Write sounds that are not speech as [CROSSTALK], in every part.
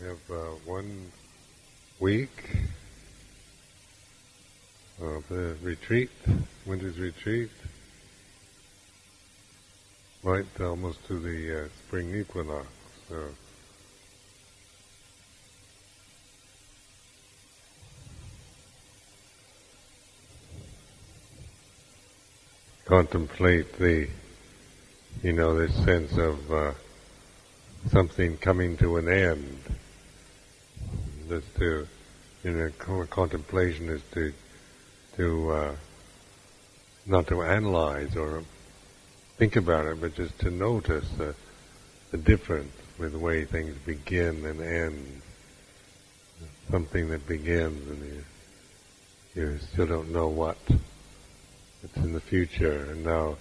We have uh, one week of the retreat, winter's retreat, right almost to the uh, spring equinox. So contemplate the, you know, this sense of uh, something coming to an end. Just to, you know, contemplation is to, to, uh, not to analyze or think about it, but just to notice the, the difference with the way things begin and end. Something that begins and you, you still don't know what it's in the future, and now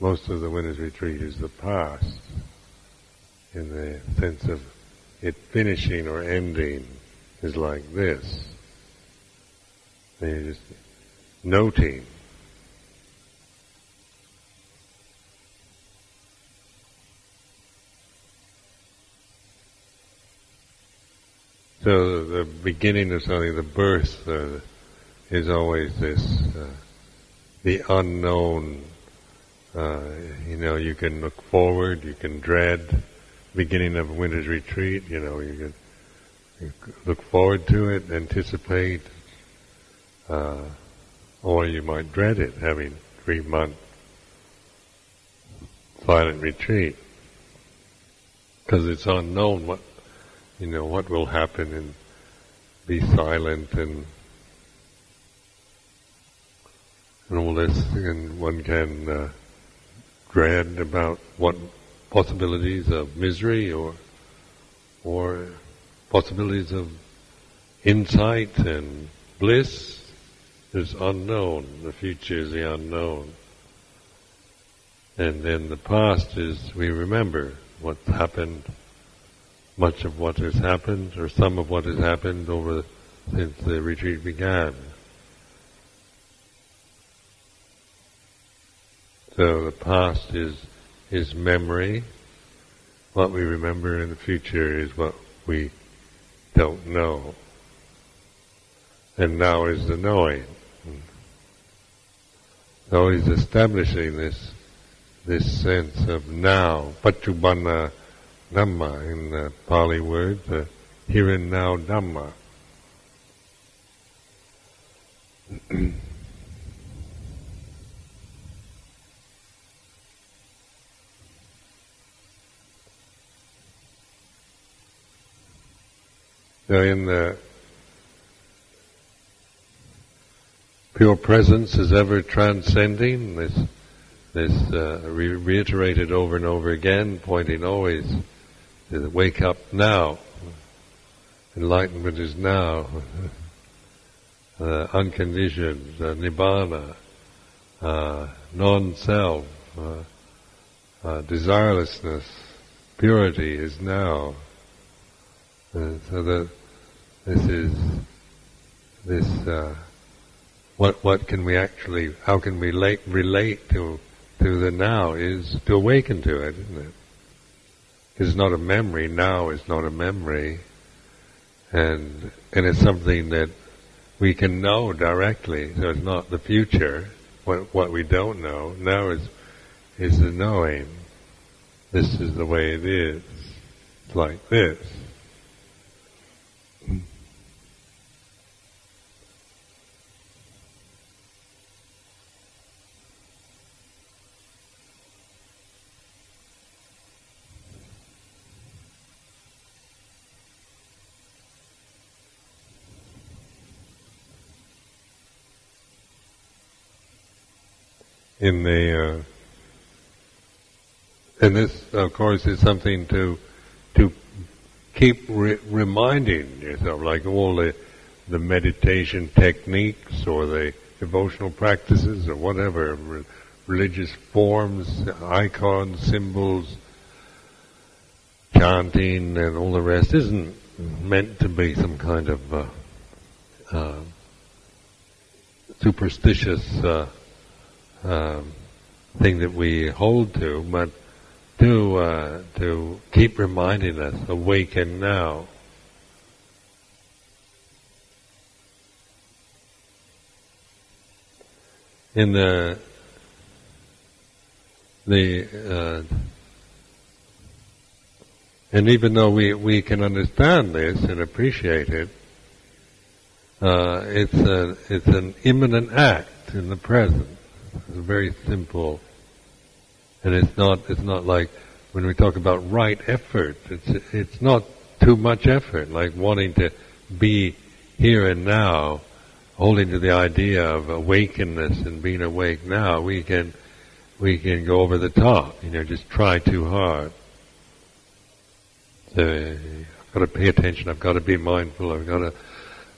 most of the winter's retreat is the past, in the sense of it finishing or ending is like this. And you're just noting. So the beginning of something, the birth, uh, is always this uh, the unknown. Uh, you know, you can look forward, you can dread beginning of winter's retreat. You know, you you look forward to it, anticipate, uh, or you might dread it, having three month silent retreat, because it's unknown what you know what will happen and be silent and and all this, and one can uh, dread about what possibilities of misery or or possibilities of insight and bliss is unknown. The future is the unknown. And then the past is we remember what's happened, much of what has happened, or some of what has happened over since the retreat began. So the past is is memory. What we remember in the future is what we don't know. And now is the knowing. So he's establishing this this sense of now, paccuppanna dhamma in the Pali word, the uh, here and now dhamma. [CLEARS THROAT] So in the pure presence is ever transcending. This, this uh, re- reiterated over and over again, pointing always to the wake up now. Enlightenment is now. [LAUGHS] uh, unconditioned, uh, nibbana, uh, non-self, uh, uh, desirelessness, purity is now. Uh, so that this is this uh, what what can we actually how can we relate relate to to the now is to awaken to it, isn't it? It's not a memory. Now is not a memory, and and it's something that we can know directly. So it's not the future. What what we don't know now is is the knowing. This is the way it is. It's like this. In the uh, and this of course is something to to keep re- reminding yourself like all the the meditation techniques or the devotional practices or whatever re- religious forms icons symbols chanting and all the rest isn't meant to be some kind of uh, uh, superstitious uh, um, thing that we hold to, but to uh, to keep reminding us, awaken now. In the the uh, and even though we we can understand this and appreciate it, uh, it's a it's an imminent act in the present. It's very simple, and it's not it's not like when we talk about right effort. It's it's not too much effort, like wanting to be here and now, holding to the idea of awakeness and being awake now. We can we can go over the top, you know, just try too hard. So I've got to pay attention. I've got to be mindful. I've got to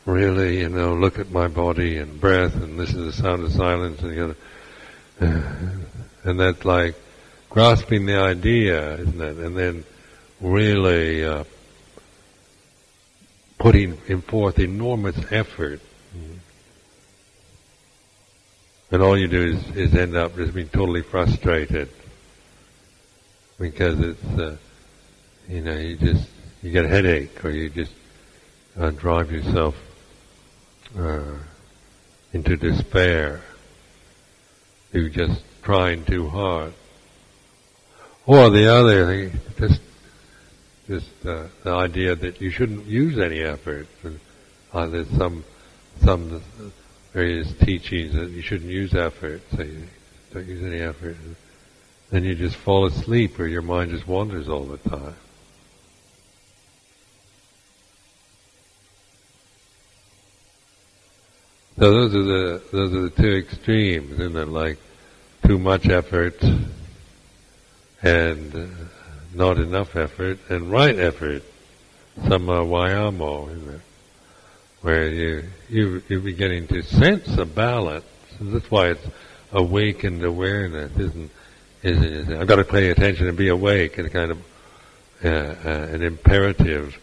really, you know, look at my body and breath and listen to the sound of silence and you know, [LAUGHS] and that's like grasping the idea, isn't it? And then really uh, putting forth enormous effort. And all you do is, is end up just being totally frustrated because it's, uh, you know, you just, you get a headache or you just uh, drive yourself uh, into despair through just trying too hard. Or the other thing, just just uh, the idea that you shouldn't use any effort. Uh, there's some some various teachings that you shouldn't use effort, so you don't use any effort. Then you just fall asleep, or your mind just wanders all the time. So those are the those are the two extremes, isn't it? Like too much effort and uh, not enough effort, and right effort, samma vayamo, isn't it? Where you you you're beginning to sense a balance. And that's why it's awakened awareness, isn't? Isn't, is I've got to pay attention and be awake, It's kind of uh, uh, an imperative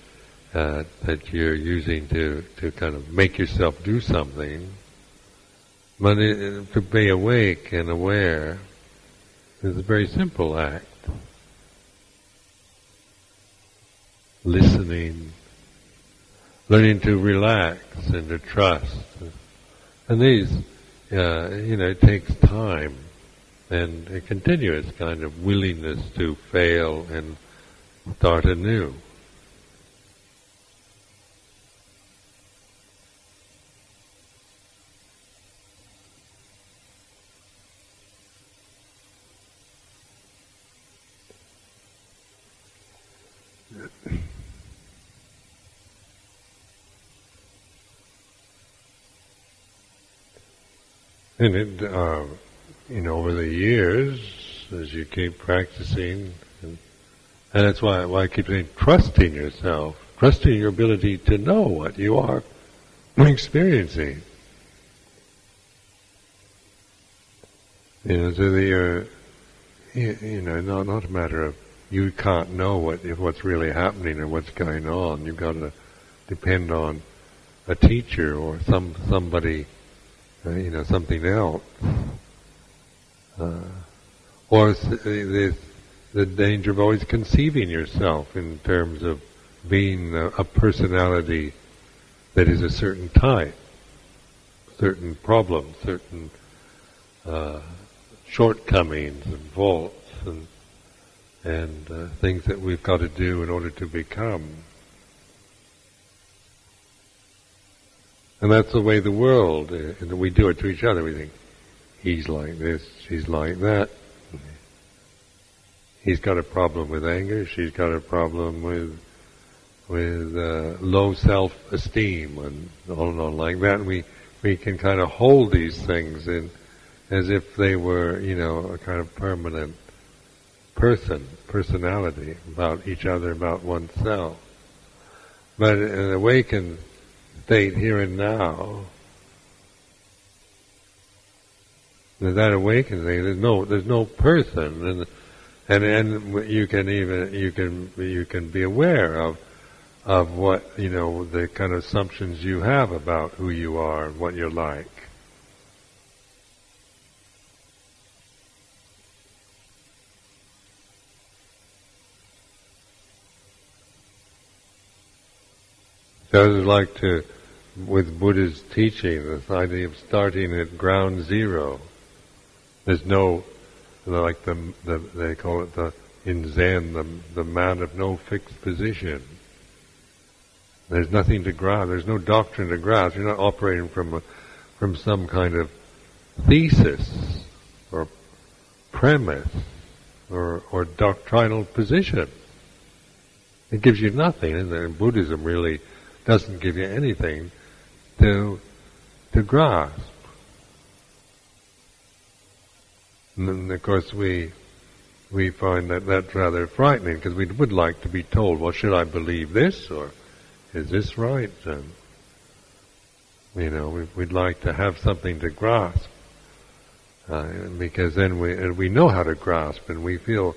uh, that you're using to, to kind of make yourself do something. But it, to be awake and aware is a very simple act. Listening, learning to relax and to trust. And these, uh, you know, it takes time and a continuous kind of willingness to fail and start anew. And it, uh, you know, over the years, as you keep practicing, and, and that's why, why I keep saying trusting yourself, trusting your ability to know what you are experiencing. You know, so that you're, you, you know, not, not a matter of you can't know what if what's really happening or what's going on. You've got to depend on a teacher or some somebody, uh, you know, something else. Uh, or the, the danger of always conceiving yourself in terms of being a, a personality that is a certain type, certain problems, certain uh, shortcomings and faults and and uh, things that we've got to do in order to become. And that's the way the world, uh, and we do it to each other. We think, he's like this, she's like that. He's got a problem with anger, she's got a problem with with uh, low self-esteem and on and on like that. And we we can kind of hold these things in as if they were, you know, a kind of permanent person, personality, about each other, about oneself. But an awakened state here and now, that awakened thing, there's no, there's no person, and and and you can even you can you can be aware of of what you know the kind of assumptions you have about who you are and what you're like. Would like to, with Buddha's teaching, this idea of starting at ground zero, There's no, like the, the they call it the in Zen the the man of no fixed position. There's nothing to grasp. There's no doctrine to grasp. You're not operating from a, from some kind of thesis or premise or, or doctrinal position. It gives you nothing, and Buddhism really doesn't give you anything to to grasp. And of course, we we find that that's rather frightening because we would like to be told, well, should I believe this or is this right? And, you know, we, would like to have something to grasp. Uh, because then we we know how to grasp and we feel,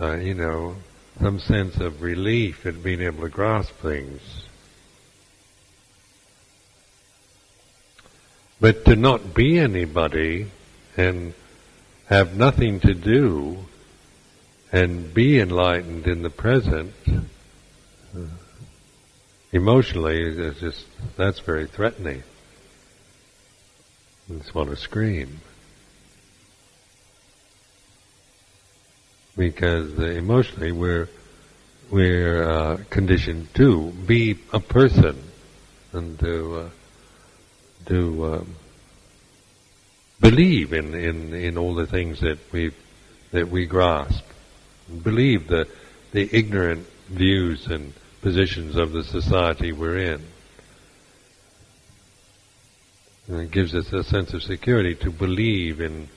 uh, you know, some sense of relief at being able to grasp things. But to not be anybody and have nothing to do and be enlightened in the present, uh, emotionally, is just that's very threatening. I just want to scream. Because emotionally we're we're uh, conditioned to be a person and to uh, to um, believe in, in, in all the things that we that we grasp, believe the the ignorant views and positions of the society we're in. And it gives us a sense of security to believe in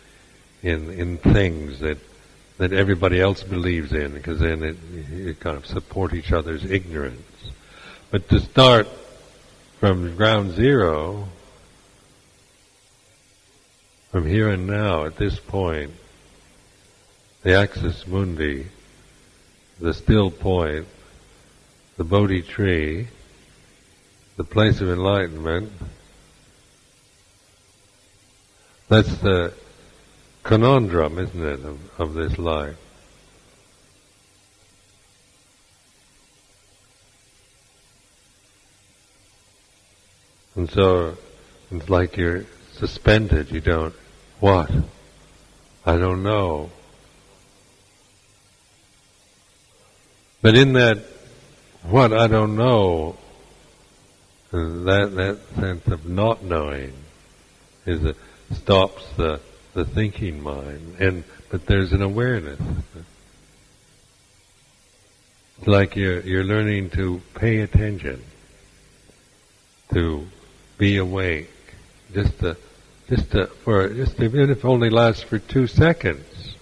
in in things that that everybody else believes in, because then it, you kind of support each other's ignorance. But to start from ground zero, from here and now, at this point, the axis mundi, the still point, the Bodhi tree, the place of enlightenment, that's the conundrum, isn't it, of, of this life. And so it's like you're suspended, you don't, what? I don't know. But in that what I don't know, that that sense of not knowing, is it stops the the thinking mind, and but there's an awareness. It's like you're you're learning to pay attention, to be awake, just to just to, for just even if it only lasts for two seconds.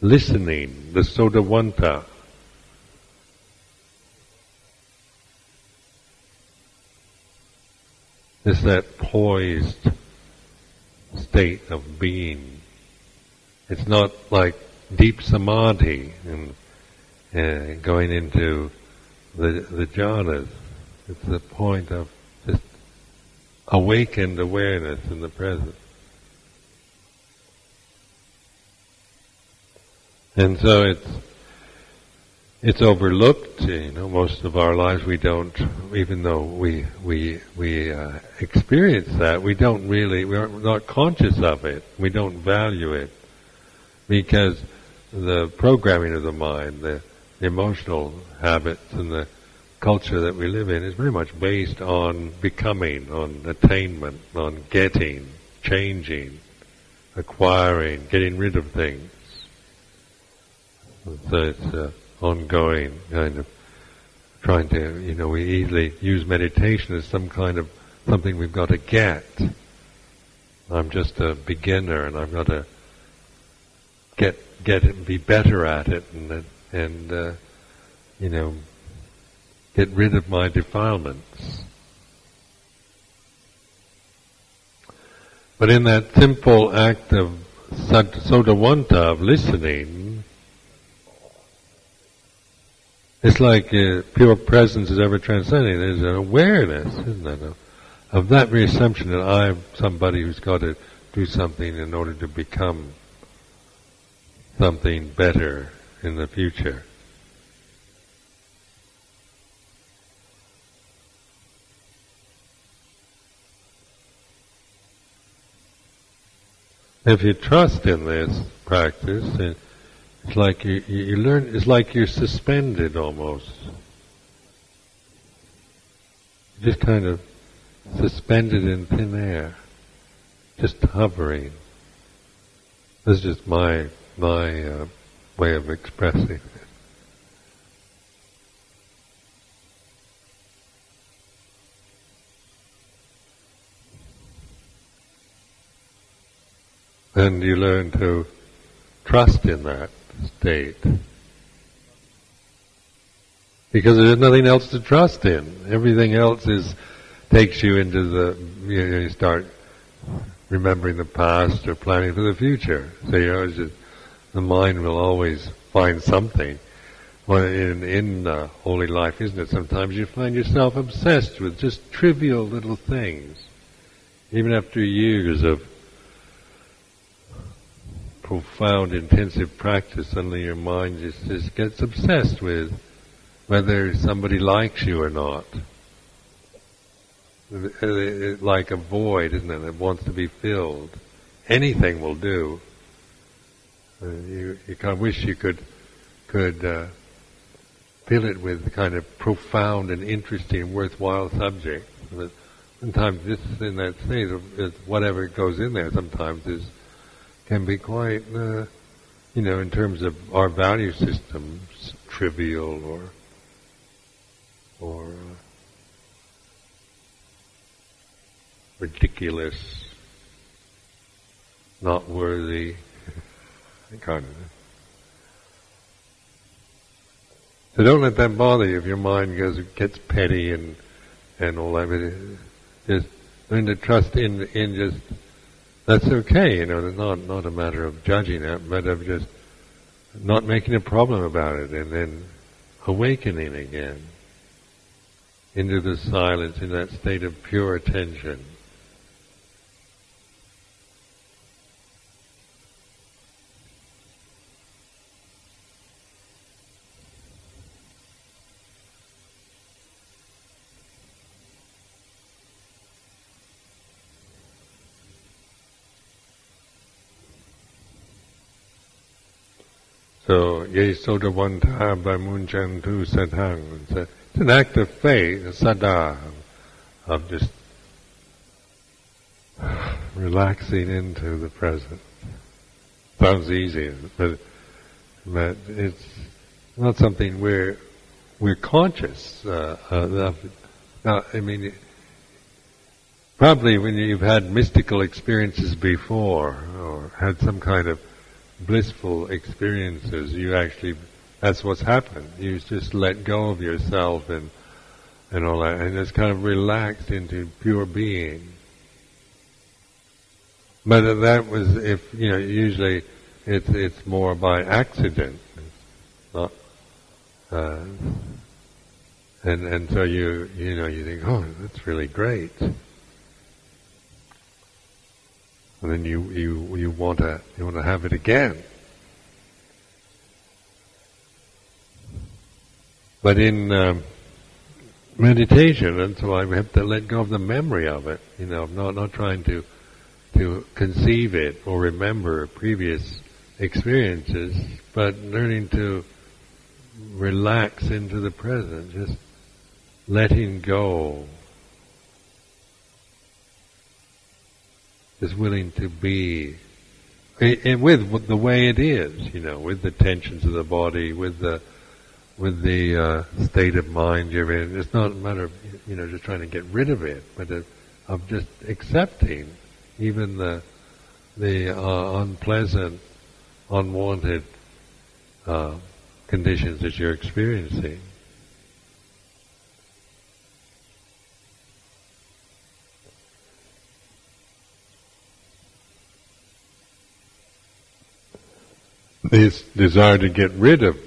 Listening, the sotavanta, is that poised state of being. It's not like deep samadhi and uh, going into the the jhanas. It's the point of awakened awareness in the present. And so it's it's overlooked. You know, most of our lives we don't, even though we we we uh, experience that, we don't really, we're not conscious of it. We don't value it because the programming of the mind, the, the emotional habits, and the culture that we live in is very much based on becoming, on attainment, on getting, changing, acquiring, getting rid of things. So it's. an ongoing kind of trying to, you know, we easily use meditation as some kind of something we've got to get. I'm just a beginner and I've got to get get it and be better at it and and uh, you know get rid of my defilements. But in that simple act of sotavanta, of listening, it's like uh, pure presence is ever transcending. There's an awareness, isn't there, of, that very assumption that I'm somebody who's got to do something in order to become something better in the future. If you trust in this practice, it's like you, you learn. It's like you're suspended almost. Just kind of suspended in thin air, just hovering. This is just my my uh, way of expressing And you learn to trust in that state. Because there's nothing else to trust in. Everything else is takes you into the you, know, you start remembering the past or planning for the future. So you know, just, the mind will always find something. Well, in in uh, holy life, isn't it? Sometimes you find yourself obsessed with just trivial little things, even after years of profound, intensive practice. Suddenly, your mind just, just gets obsessed with whether somebody likes you or not like a void, isn't it? It wants to be filled. Anything will do. Uh, you, you kind of wish you could could uh, fill it with kind of profound and interesting, worthwhile subject. But sometimes this in that state of whatever goes in there sometimes is can be quite, uh, you know, in terms of our value systems, trivial or or uh, ridiculous, not worthy, [LAUGHS] kind of. So don't let that bother you if your mind goes gets petty and and all that. Just learn to trust in in just that's okay. You know, it's not not a matter of judging it, but of just not making a problem about it, and then awakening again into the silence in that state of pure attention. So, ye soda wanta by munchan tu satang. It's an act of faith, a sada, of just [SIGHS] relaxing into the present. Sounds easy, but, but it's not something we're, we're conscious uh, of. Now, I mean, probably when you've had mystical experiences before, or had some kind of blissful experiences, you actually, that's what's happened. You just let go of yourself and, and all that, and just kind of relaxed into pure being. But that was, if, you know, usually it's, it's more by accident. Not, uh, and, and so you, you know, you think, oh, that's really great and then you you you want to you want to have it again. But in um, meditation, that's why we have to let go of the memory of it. You know, not not trying to to conceive it or remember previous experiences, but learning to relax into the present, just letting go is willing to be and with the way it is, you know, with the tensions of the body, with the with the uh, state of mind you're in. It's not a matter of you know just trying to get rid of it, but of, of just accepting even the the uh, unpleasant, unwanted uh, conditions that you're experiencing. This desire to get rid of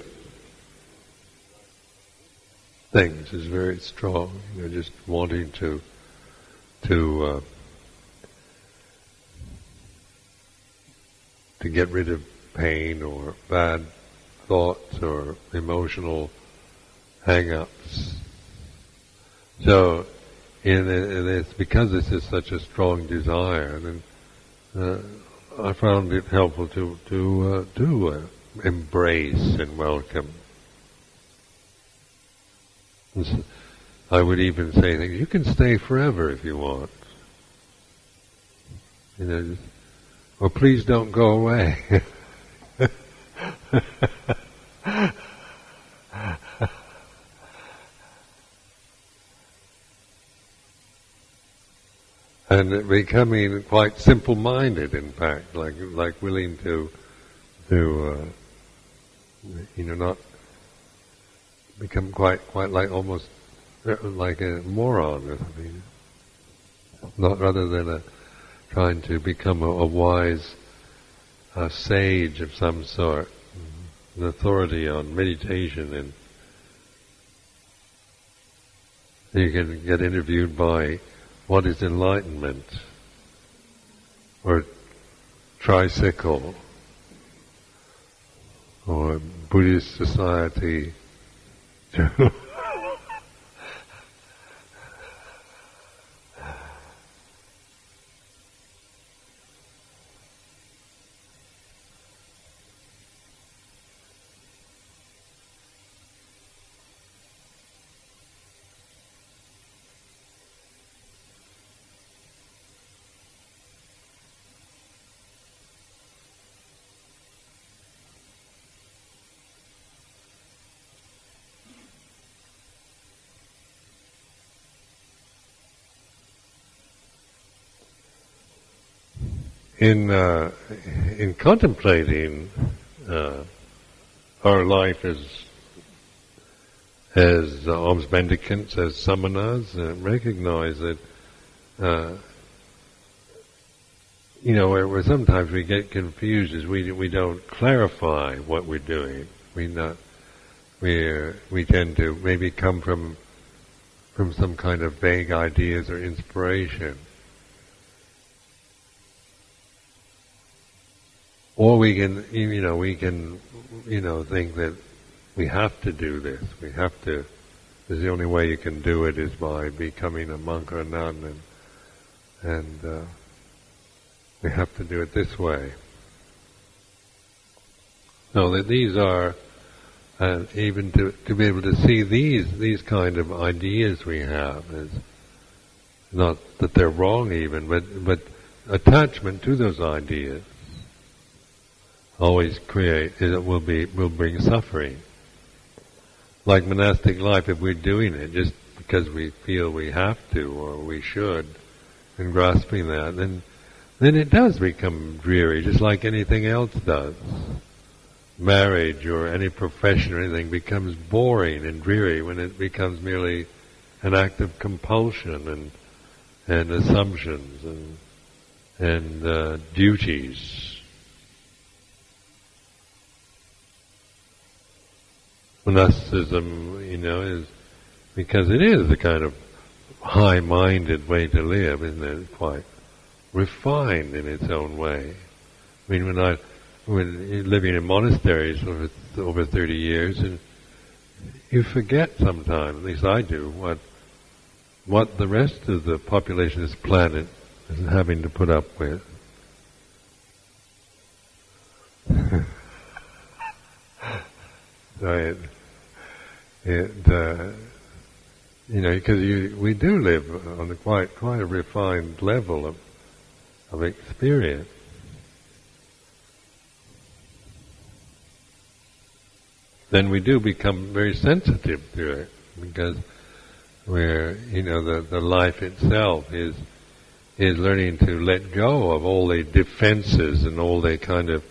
things is very strong. You know, just wanting to to uh, to get rid of pain or bad thoughts or emotional hang-ups. So, in it's because this is such a strong desire, uh, I found it helpful to to uh, to uh, embrace and welcome. I would even say that you can stay forever if you want. You know, or please don't go away. [LAUGHS] and becoming quite simple-minded, in fact, like like willing to to uh, you know not become quite quite like almost uh, like a moron or something, not rather than a trying to become a, a wise a sage of some sort, an authority on meditation and you can get interviewed by what is enlightenment? Or tricycle? Or Buddhist society [LAUGHS] in uh, in contemplating uh, our life as as alms mendicants, as samanas, uh, recognize that uh, you know where, where, sometimes we get confused is we we don't clarify what we're doing. We not we we tend to maybe come from from some kind of vague ideas or inspiration Or we can, you know, we can, you know, think that we have to do this. We have to. The only way you can do it is by becoming a monk or a nun, and and uh, we have to do it this way. So that these are, and uh, even to to be able to see these these kind of ideas we have is not that they're wrong even, but but attachment to those ideas always create, it will be, will bring suffering. Like monastic life, if we're doing it just because we feel we have to or we should, and grasping that, then, then it does become dreary, just like anything else does. Marriage or any profession or anything becomes boring and dreary when it becomes merely an act of compulsion and and assumptions and and uh, duties monasticism, you know, is because it is a kind of high-minded way to live, isn't it? Quite refined in its own way. I mean, when I when living in monasteries over over thirty years, and you forget sometimes, at least I do, what what the rest of the population of this planet is having to put up with. [LAUGHS] right it, uh, you know, because we do live on a quite quite a refined level of of experience. Then we do become very sensitive to it because we're, you know, the, the life itself is is learning to let go of all the defenses and all the kind of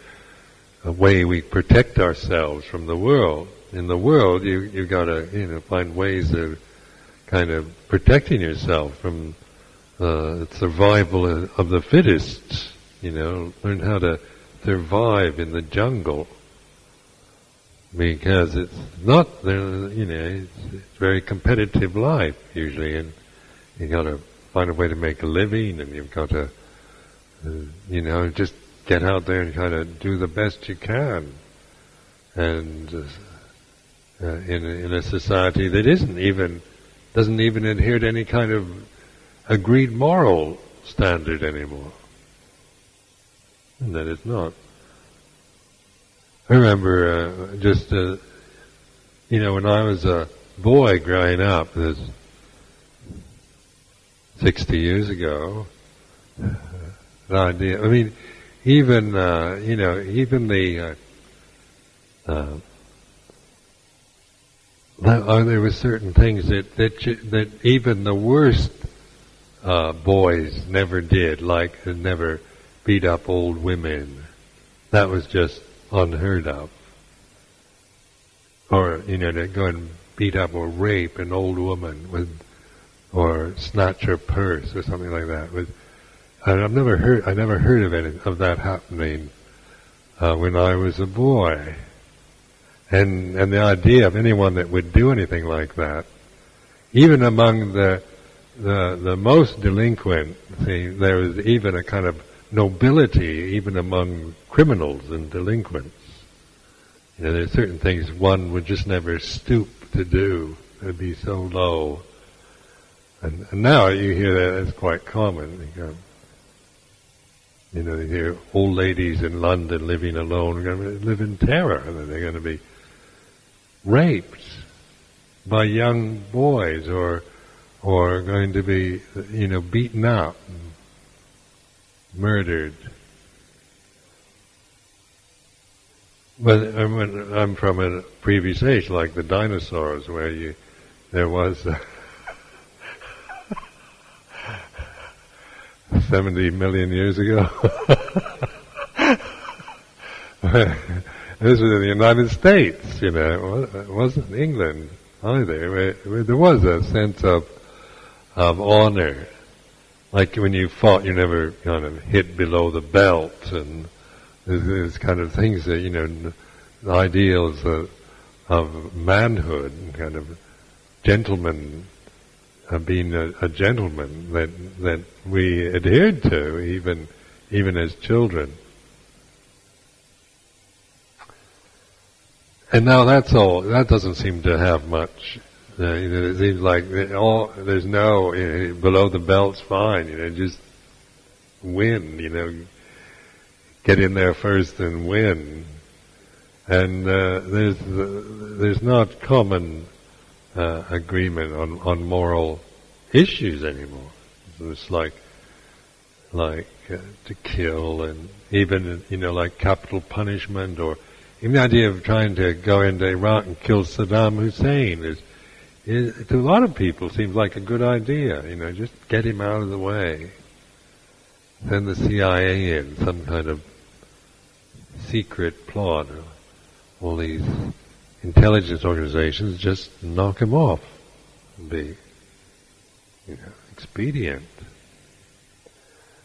way we protect ourselves from the world in the world, you you got to you know find ways of kind of protecting yourself from uh, survival of the fittest. You know, learn how to survive in the jungle because it's not you know it's, it's very competitive life usually, and you got to find a way to make a living, and you've got to uh, you know just get out there and kind of do the best you can, and. Uh, in, a, in a society that isn't even doesn't even adhere to any kind of agreed moral standard anymore. and that it's not. I remember uh, just, uh, you know, when I was a boy growing up, this 60 years ago, the idea, I mean, even, uh, you know, even the, uh, uh, oh, there were certain things that, that, you, that even the worst uh, boys never did, like never beat up old women. That was just unheard of. Or, you know, to go and beat up or rape an old woman with, or snatch her purse or something like that. With, I've never heard, I never heard of any of that happening uh, when I was a boy. And, and the idea of anyone that would do anything like that, even among the, the, the most delinquent, see, there is even a kind of nobility even among criminals and delinquents. You know, there are certain things one would just never stoop to do. It would be so low. And, and now you hear that as quite common. You know, you know, you hear old ladies in London living alone going to live in terror, and they're going to be raped by young boys, or or going to be, you know, beaten up murdered. But I'm from a previous age, like the dinosaurs, where you there was uh, [LAUGHS] 70 million years ago. [LAUGHS] [LAUGHS] this was in the United States, you know, it wasn't England either, there was a sense of of honor like when you fought, you never kind of hit below the belt, and there's kind of things that you know, ideals of, of manhood, kind of gentleman, uh, being a, a gentleman that that we adhered to, even even as children. And now that's all. That doesn't seem to have much uh, you know, it seems like all there's no you know, below the belt's fine. You know, just win. You know, get in there first and win. And uh, there's there's not common uh, agreement on on moral issues anymore. It's like like uh, to kill and even you know like capital punishment or even the idea of trying to go into Iraq and kill Saddam Hussein is it, to a lot of people seems like a good idea. You know, just get him out of the way. Send the CIA in, some kind of secret plot. All these intelligence organizations just knock him off. Be, you know, expedient.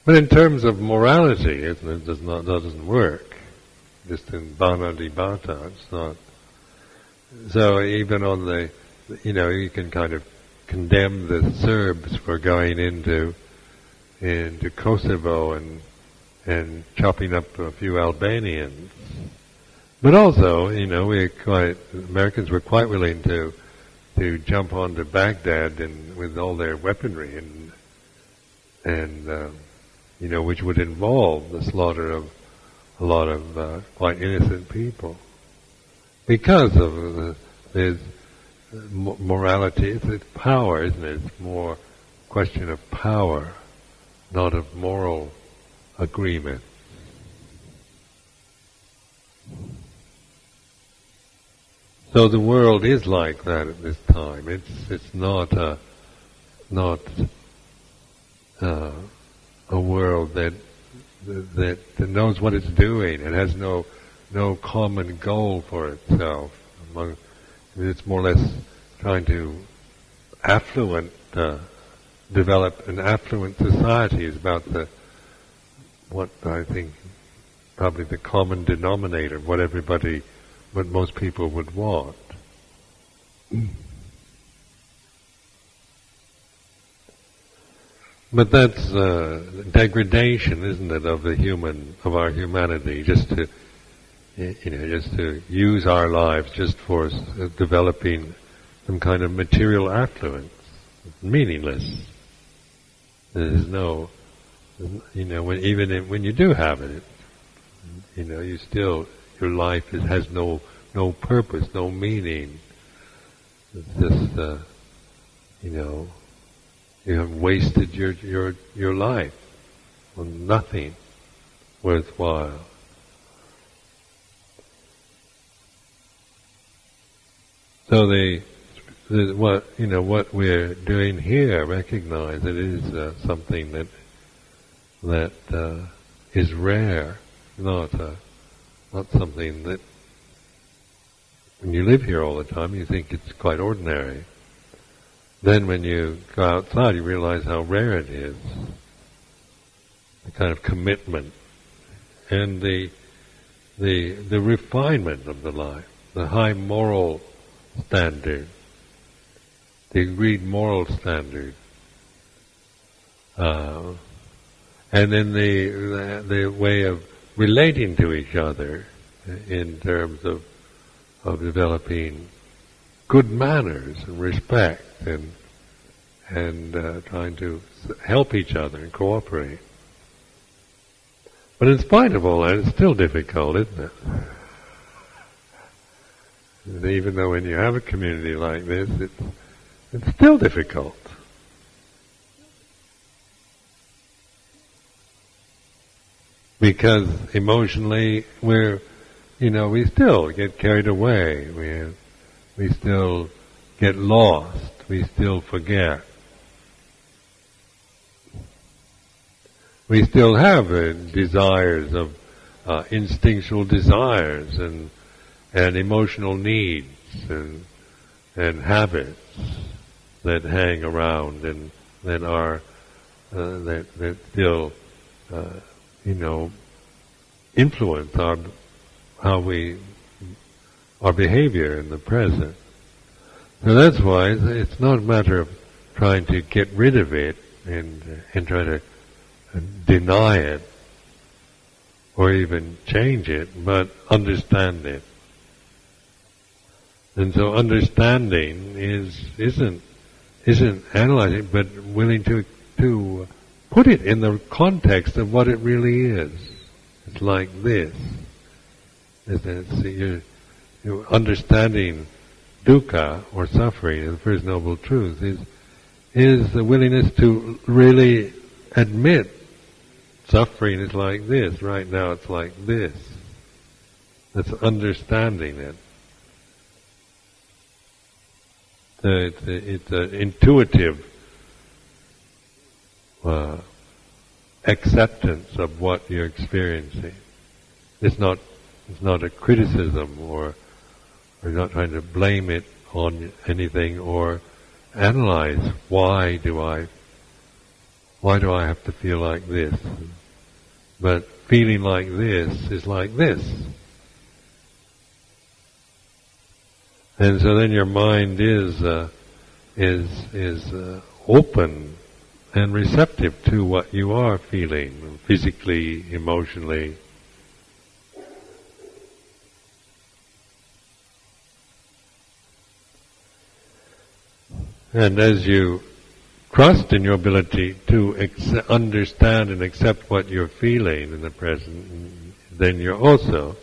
But in terms of morality, it does not that doesn't work. Just in Bata, it's not. So even on the you know, you can kind of condemn the Serbs for going into into Kosovo and and chopping up a few Albanians. But also, you know, we quite Americans were quite willing to to jump onto Baghdad and with all their weaponry and and uh, you know, which would involve the slaughter of a lot of uh, quite innocent people because of the, there's morality, it's, it's power, isn't it? It's more question of power, not of moral agreement. So the world is like that at this time. It's it's not a not uh, a world that, that that knows what it's doing. It has no no common goal for itself among it's more or less trying to affluent, uh, develop an affluent society is about the, what I think, probably the common denominator, of what everybody, what most people would want. But that's uh, degradation, isn't it, of the human, of our humanity, just to you know, just to use our lives just for uh, developing some kind of material affluence. Meaningless. There's no, you know, when, even if, when you do have it, You know, you still your life is, has no no purpose, no meaning. It's just uh, you know you have wasted your your your life on nothing worthwhile. So the, the, what you know what we're doing here, recognize it is uh, something that that uh, is rare, not uh, not something that when you live here all the time you think it's quite ordinary. Then when you go outside, you realize how rare it is. The kind of commitment and the the the refinement of the life, the high moral standard, the agreed moral standard, uh, and then the, the, the way of relating to each other in terms of of developing good manners and respect and and uh, trying to help each other and cooperate. But in spite of all that, it's still difficult, isn't it? And even though when you have a community like this, it's, it's still difficult. Because emotionally, we're, you know, we still get carried away. We, we still get lost. We still forget. We still have uh, desires of uh, instinctual desires and and emotional needs and and habits that hang around and that are uh, that that still uh, you know influence our how we our behavior in the present. So that's why it's not a matter of trying to get rid of it and uh, and try to uh, deny it or even change it, but understand it. And so understanding is isn't isn't analyzing, but willing to to put it in the context of what it really is. It's like this. It's, you're, you're understanding dukkha or suffering, the first noble truth, is is the willingness to really admit suffering is like this. Right now, it's like this. It's understanding it. it's, it's an intuitive uh, acceptance of what you're experiencing. It's not it's not a criticism or or not trying to blame it on anything or analyze why do I why do I have to feel like this? But feeling like this is like this. And so then your mind is uh, is is uh, open and receptive to what you are feeling physically, emotionally. And as you trust in your ability to ex- understand and accept what you're feeling in the present, then you're also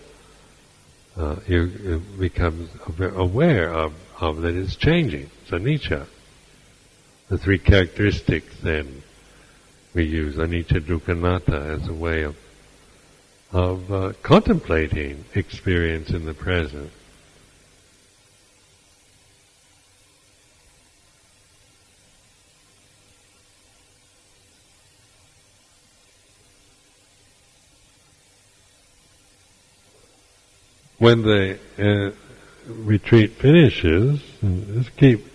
uh, you, become aware of, of that it's changing. So anicca. The three characteristics then we use anicca dukkha anatta as a way of of uh, contemplating experience in the present. When the uh, retreat finishes, just keep.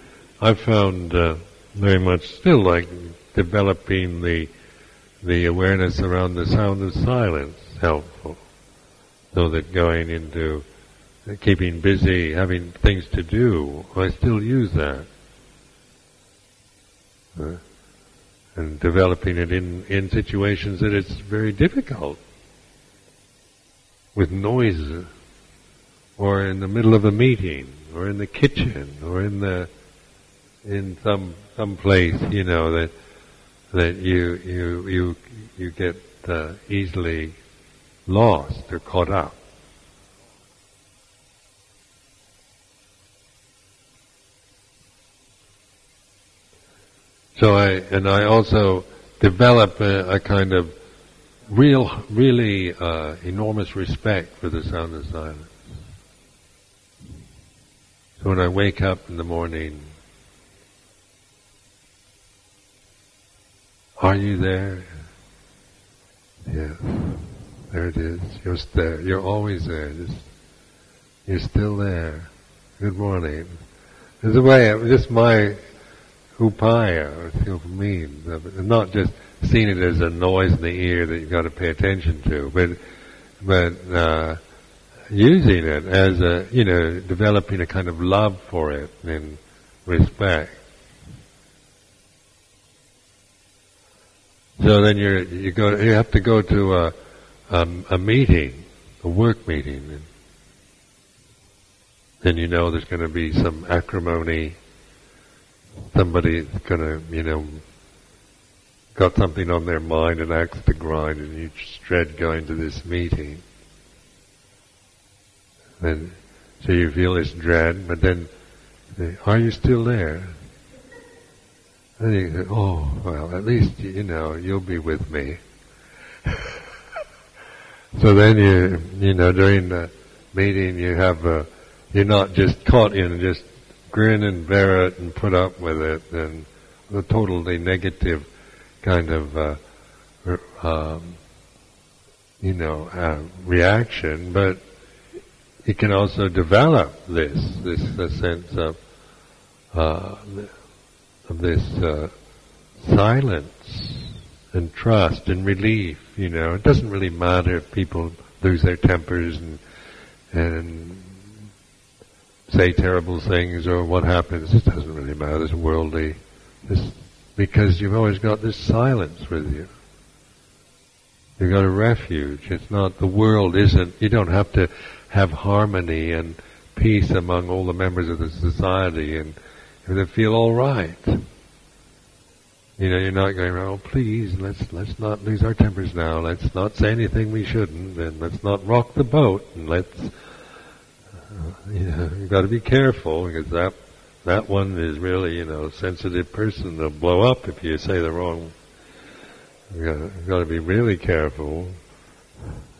I found uh, very much still like developing the the awareness around the sound of silence helpful, so that going into keeping busy, having things to do, I still use that. Uh, and developing it in, in situations that it's very difficult with noise or in the middle of a meeting, or in the kitchen, or in the in some some place, you know that that you you you you get uh, easily lost or caught up. So I, and I also develop a, a kind of real, really uh, enormous respect for the sound of silence. So when I wake up in the morning, are you there? Yes, there it is. You're there. You're always there. Just, you're still there. Good morning. There's a way. Just my upaya, feel for me, not just seeing it as a noise in the ear that you've got to pay attention to, but but uh, using it as a you know developing a kind of love for it and respect. So then you you go you have to go to a a, a meeting, a work meeting, and then you know there's going to be some acrimony somebody's gonna, you know, got something on their mind and axe to grind, and you dread going to this meeting. And so you feel this dread, but then, are you still there? And you go, oh, well, at least, you know, you'll be with me. [LAUGHS] so then you, you know, during the meeting you have a, you're not just caught in just grin and bear it and put up with it and the totally negative kind of uh, um, you know uh, reaction, but it can also develop this this, sense of uh, of this uh, silence and trust and relief. You know, it doesn't really matter if people lose their tempers and and say terrible things or what happens. It doesn't really matter. It's worldly. Because you've always got this silence with you. You've got a refuge. It's not, the world isn't, you don't have to have harmony and peace among all the members of the society and, and feel all right. You know, you're not going, oh please, let's, let's not lose our tempers now. Let's not say anything we shouldn't and let's not rock the boat and let's, uh, you know, you've got to be careful because that that one is really, you know, sensitive person. They'll blow up if you say the wrong. You got, you've got to be really careful.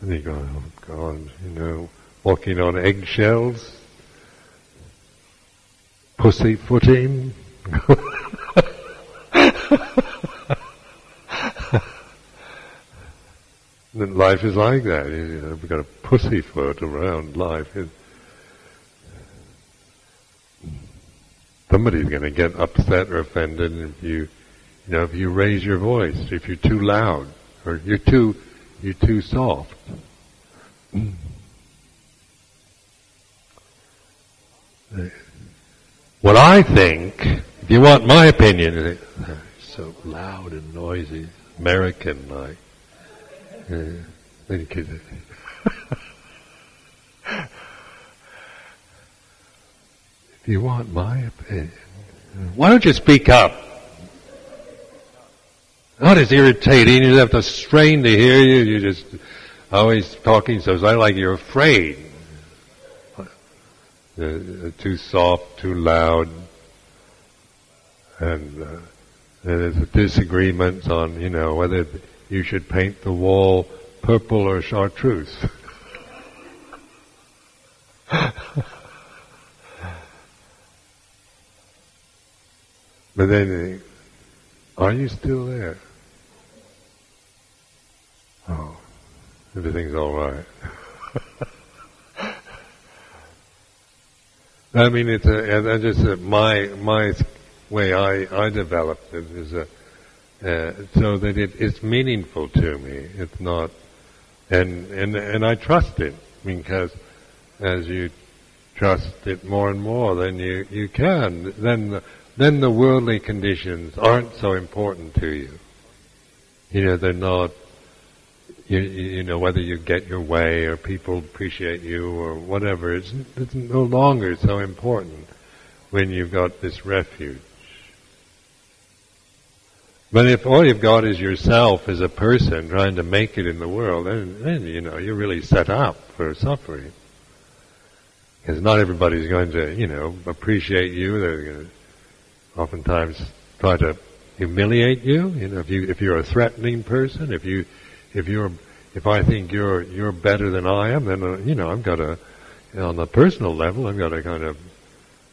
And you go, oh God, you know, walking on eggshells, pussyfooting. [LAUGHS] life is like that. You know, we've got a pussyfoot around life. Somebody's going to get upset or offended if you, you know, if you raise your voice, if you're too loud or you're too, you're too soft. What I think, if you want my opinion, so loud and noisy, American like. Uh, [LAUGHS] If you want my opinion, why don't you speak up? Not as irritating. You have to strain to hear you. You're just always talking so I like you're afraid. Uh, too soft, too loud, and, uh, there's disagreements on you know whether you should paint the wall purple or chartreuse. [LAUGHS] But then, are you still there? Oh, everything's all right. I mean, it's a, just a, my my way I I developed it is a uh, so that it, it's meaningful to me. It's not, and and and I trust it because as you trust it more and more, then you you can then the, then the worldly conditions aren't so important to you. You know, they're not, you, you know, whether you get your way or people appreciate you or whatever, it's, it's no longer so important when you've got this refuge. But if all you've got is yourself as a person trying to make it in the world, then, then you know, you're really set up for suffering. Because not everybody's going to, you know, appreciate you. They're going to oftentimes try to humiliate you. You know, if you if you're a threatening person, if you if you're if I think you're you're better than I am, then uh, you know I've got to on the personal level I've got to kind of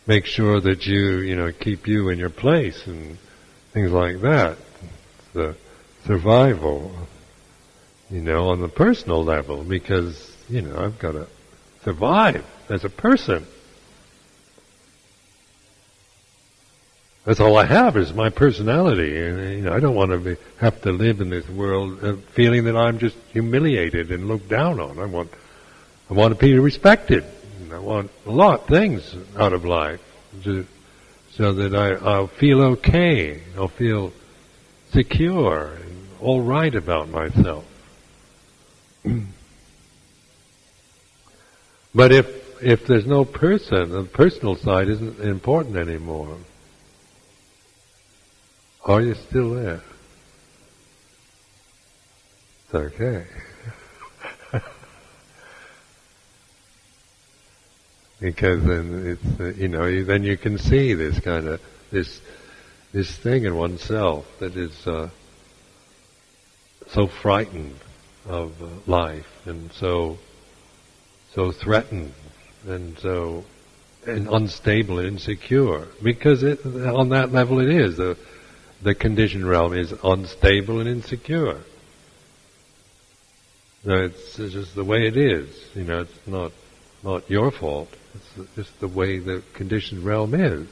make sure that you you know keep you in your place and things like that. The survival, you know, on the personal level because you know I've got to survive as a person. That's all I have is my personality, and you know I don't want to be, have to live in this world uh, feeling that I'm just humiliated and looked down on. I want, I want to be respected. I want a lot of things out of life, to, so that I, I'll feel okay. I'll feel secure and all right about myself. [CLEARS THROAT] but if if there's no person, the personal side isn't important anymore. Are you still there? It's okay. [LAUGHS] because then it's uh, you know then you can see this kind of this this thing in oneself that is uh, so frightened of uh, life and so so threatened and so and unstable and insecure because it, on that level it is the conditioned realm is unstable and insecure. It's, it's just the way it is. You know, it's not not your fault. It's just the way the conditioned realm is.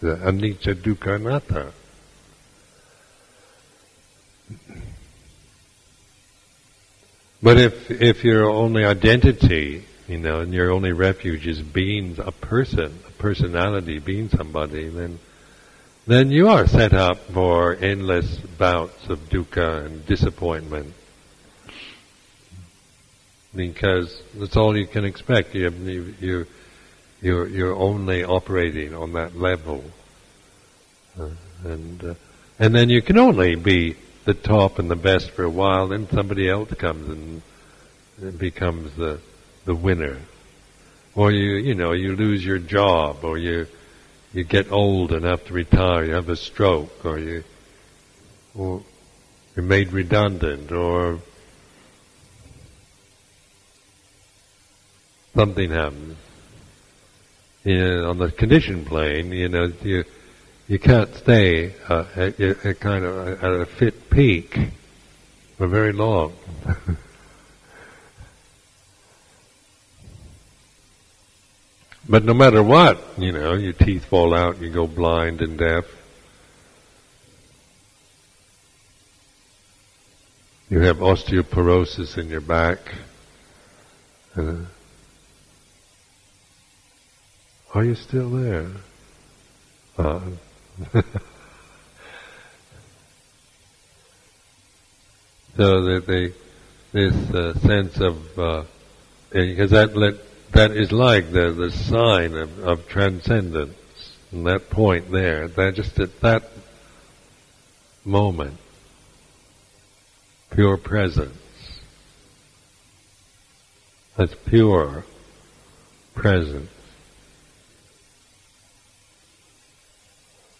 The anicca dukkha anatta. But if if your only identity, you know, and your only refuge is being a person, a personality, being somebody, then then you are set up for endless bouts of dukkha and disappointment. Because that's all you can expect. You, you, you, you're, you're only operating on that level. Uh, and, uh, and then you can only be the top and the best for a while, then somebody else comes and, and becomes the, the winner. Or you, you know, you lose your job, or you, you get old and have to retire, you have a stroke, or you, or you're made redundant, or something happens. You know, on the condition plane, you know, you you can't stay uh, at, at kind of at a fit peak for very long. [LAUGHS] But no matter what, you know, your teeth fall out, you go blind and deaf. You have osteoporosis in your back. Uh, are you still there? Uh, [LAUGHS] so that they, this uh, sense of, because uh, that let that is like the, the sign of, of transcendence. And that point there, that just at that moment, pure presence. That's pure presence.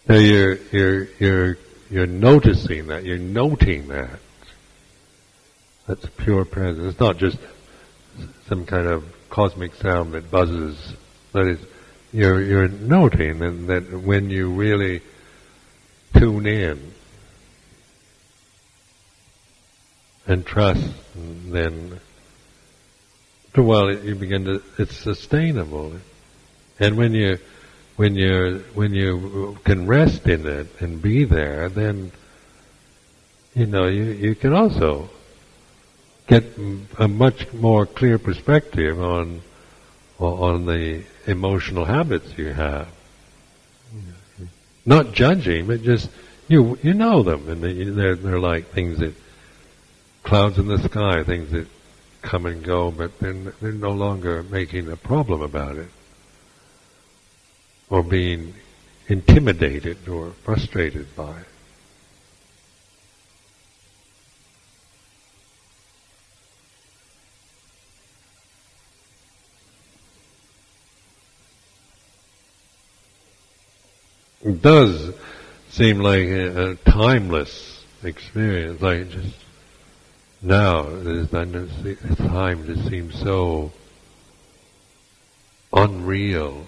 So you're you're you're you're noticing that, you're noting that. That's pure presence. It's not just some kind of cosmic sound that buzzes. That is, you're, you're noting and that when you really tune in and trust, then well, you begin to, it's sustainable. And when you, when you, when you can rest in it and be there, then, you know, you, you can also get a much more clear perspective on on the emotional habits you have. Not judging, but just you you know them, and they're they're like things that clouds in the sky, things that come and go, but they're they're no longer making a problem about it, or being intimidated or frustrated by it. It does seem like a, a timeless experience, like just now, there's time just seems so unreal.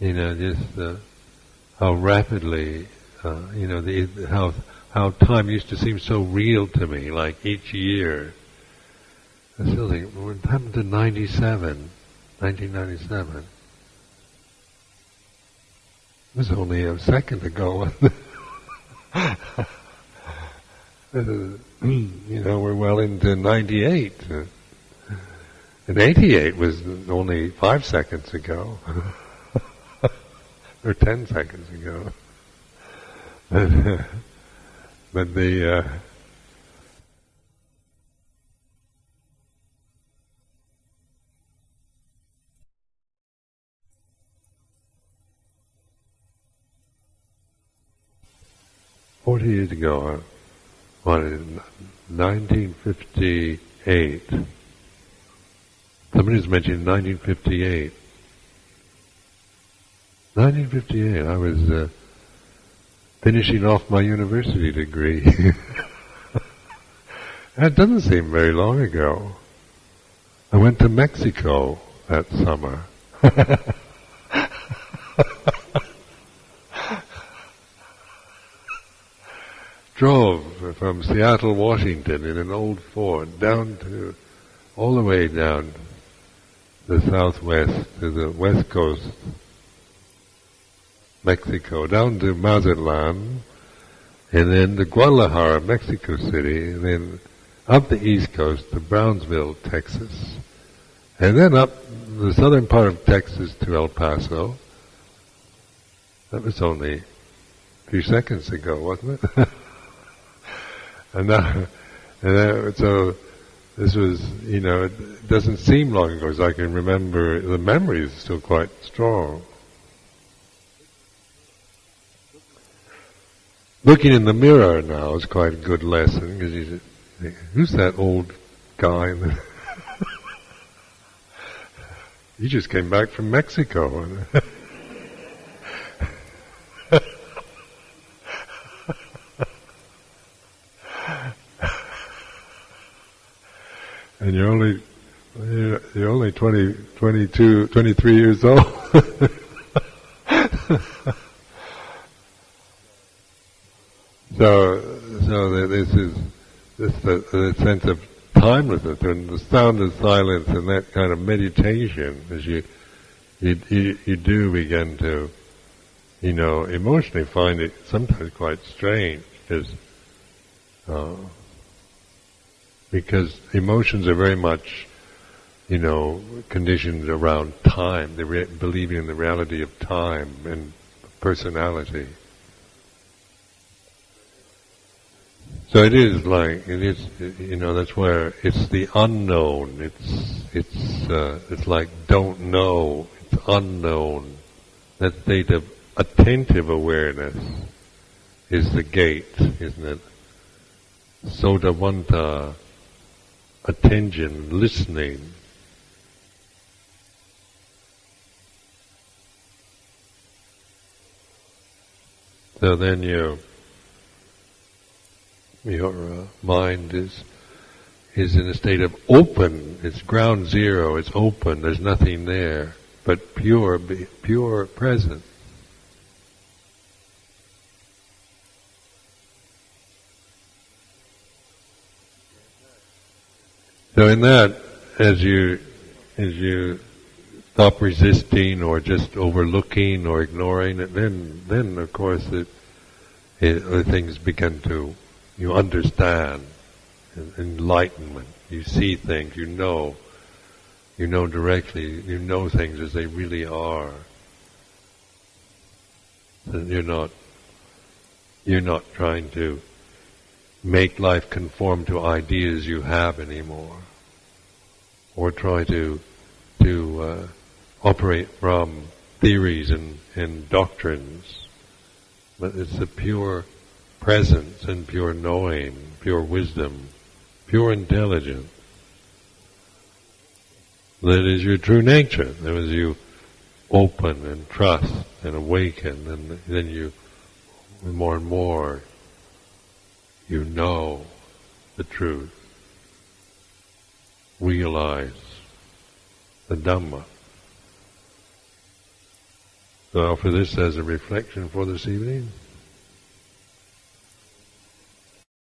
You know, just uh, how rapidly, uh, you know, the, how how time used to seem so real to me, like each year. I still think, what happened to 97, 1997? Was only a second ago. [LAUGHS] Uh, you know, we're well into 98. Uh, and 88 was only five seconds ago. [LAUGHS] or 10 seconds ago. But, [LAUGHS] but the, uh, Forty years ago, what, in 1958, somebody was mentioning 1958. 1958, I was uh, finishing off my university degree. [LAUGHS] that doesn't seem very long ago. I went to Mexico that summer. [LAUGHS] drove from Seattle, Washington in an old Ford down to, all the way down the southwest to the west coast, Mexico, down to Mazatlan, and then to Guadalajara, Mexico City, and then up the east coast to Brownsville, Texas, and then up the southern part of Texas to El Paso. That was only a few seconds ago, wasn't it? [LAUGHS] and now, and so this was, you know, it doesn't seem long ago, because I can remember. The memory is still quite strong. Looking in the mirror now is quite a good lesson because you think, who's that old guy? [LAUGHS] he just came back from Mexico. [LAUGHS] and you're only you're only 20, 22, 23 years old. [LAUGHS] so, so this is this the, the sense of timelessness and the sound of silence and that kind of meditation as you you you, you do begin to you know emotionally find it sometimes quite strange because uh, because emotions are very much, you know, conditioned around time. They re- believing in the reality of time and personality. So it is like it is, you know. That's where it's the unknown. It's it's uh, it's like don't know. It's unknown. That state of attentive awareness is the gate, isn't it? Sotavanta attention, listening. So then you, your uh, mind is is in a state of open. It's ground zero. It's open. There's nothing there, but pure, pure presence. So in that, as you as you stop resisting or just overlooking or ignoring it, then then of course it, it things begin to you understand enlightenment. You see things, you know, you know directly, you know things as they really are. And you're not you're not trying to make life conform to ideas you have anymore, or try to to uh, operate from theories and, and doctrines. But it's the pure presence and pure knowing, pure wisdom, pure intelligence. That is your true nature. That was you open and trust and awaken, and then you more and more you know the truth, realize the Dhamma. So I offer this as a reflection for this evening.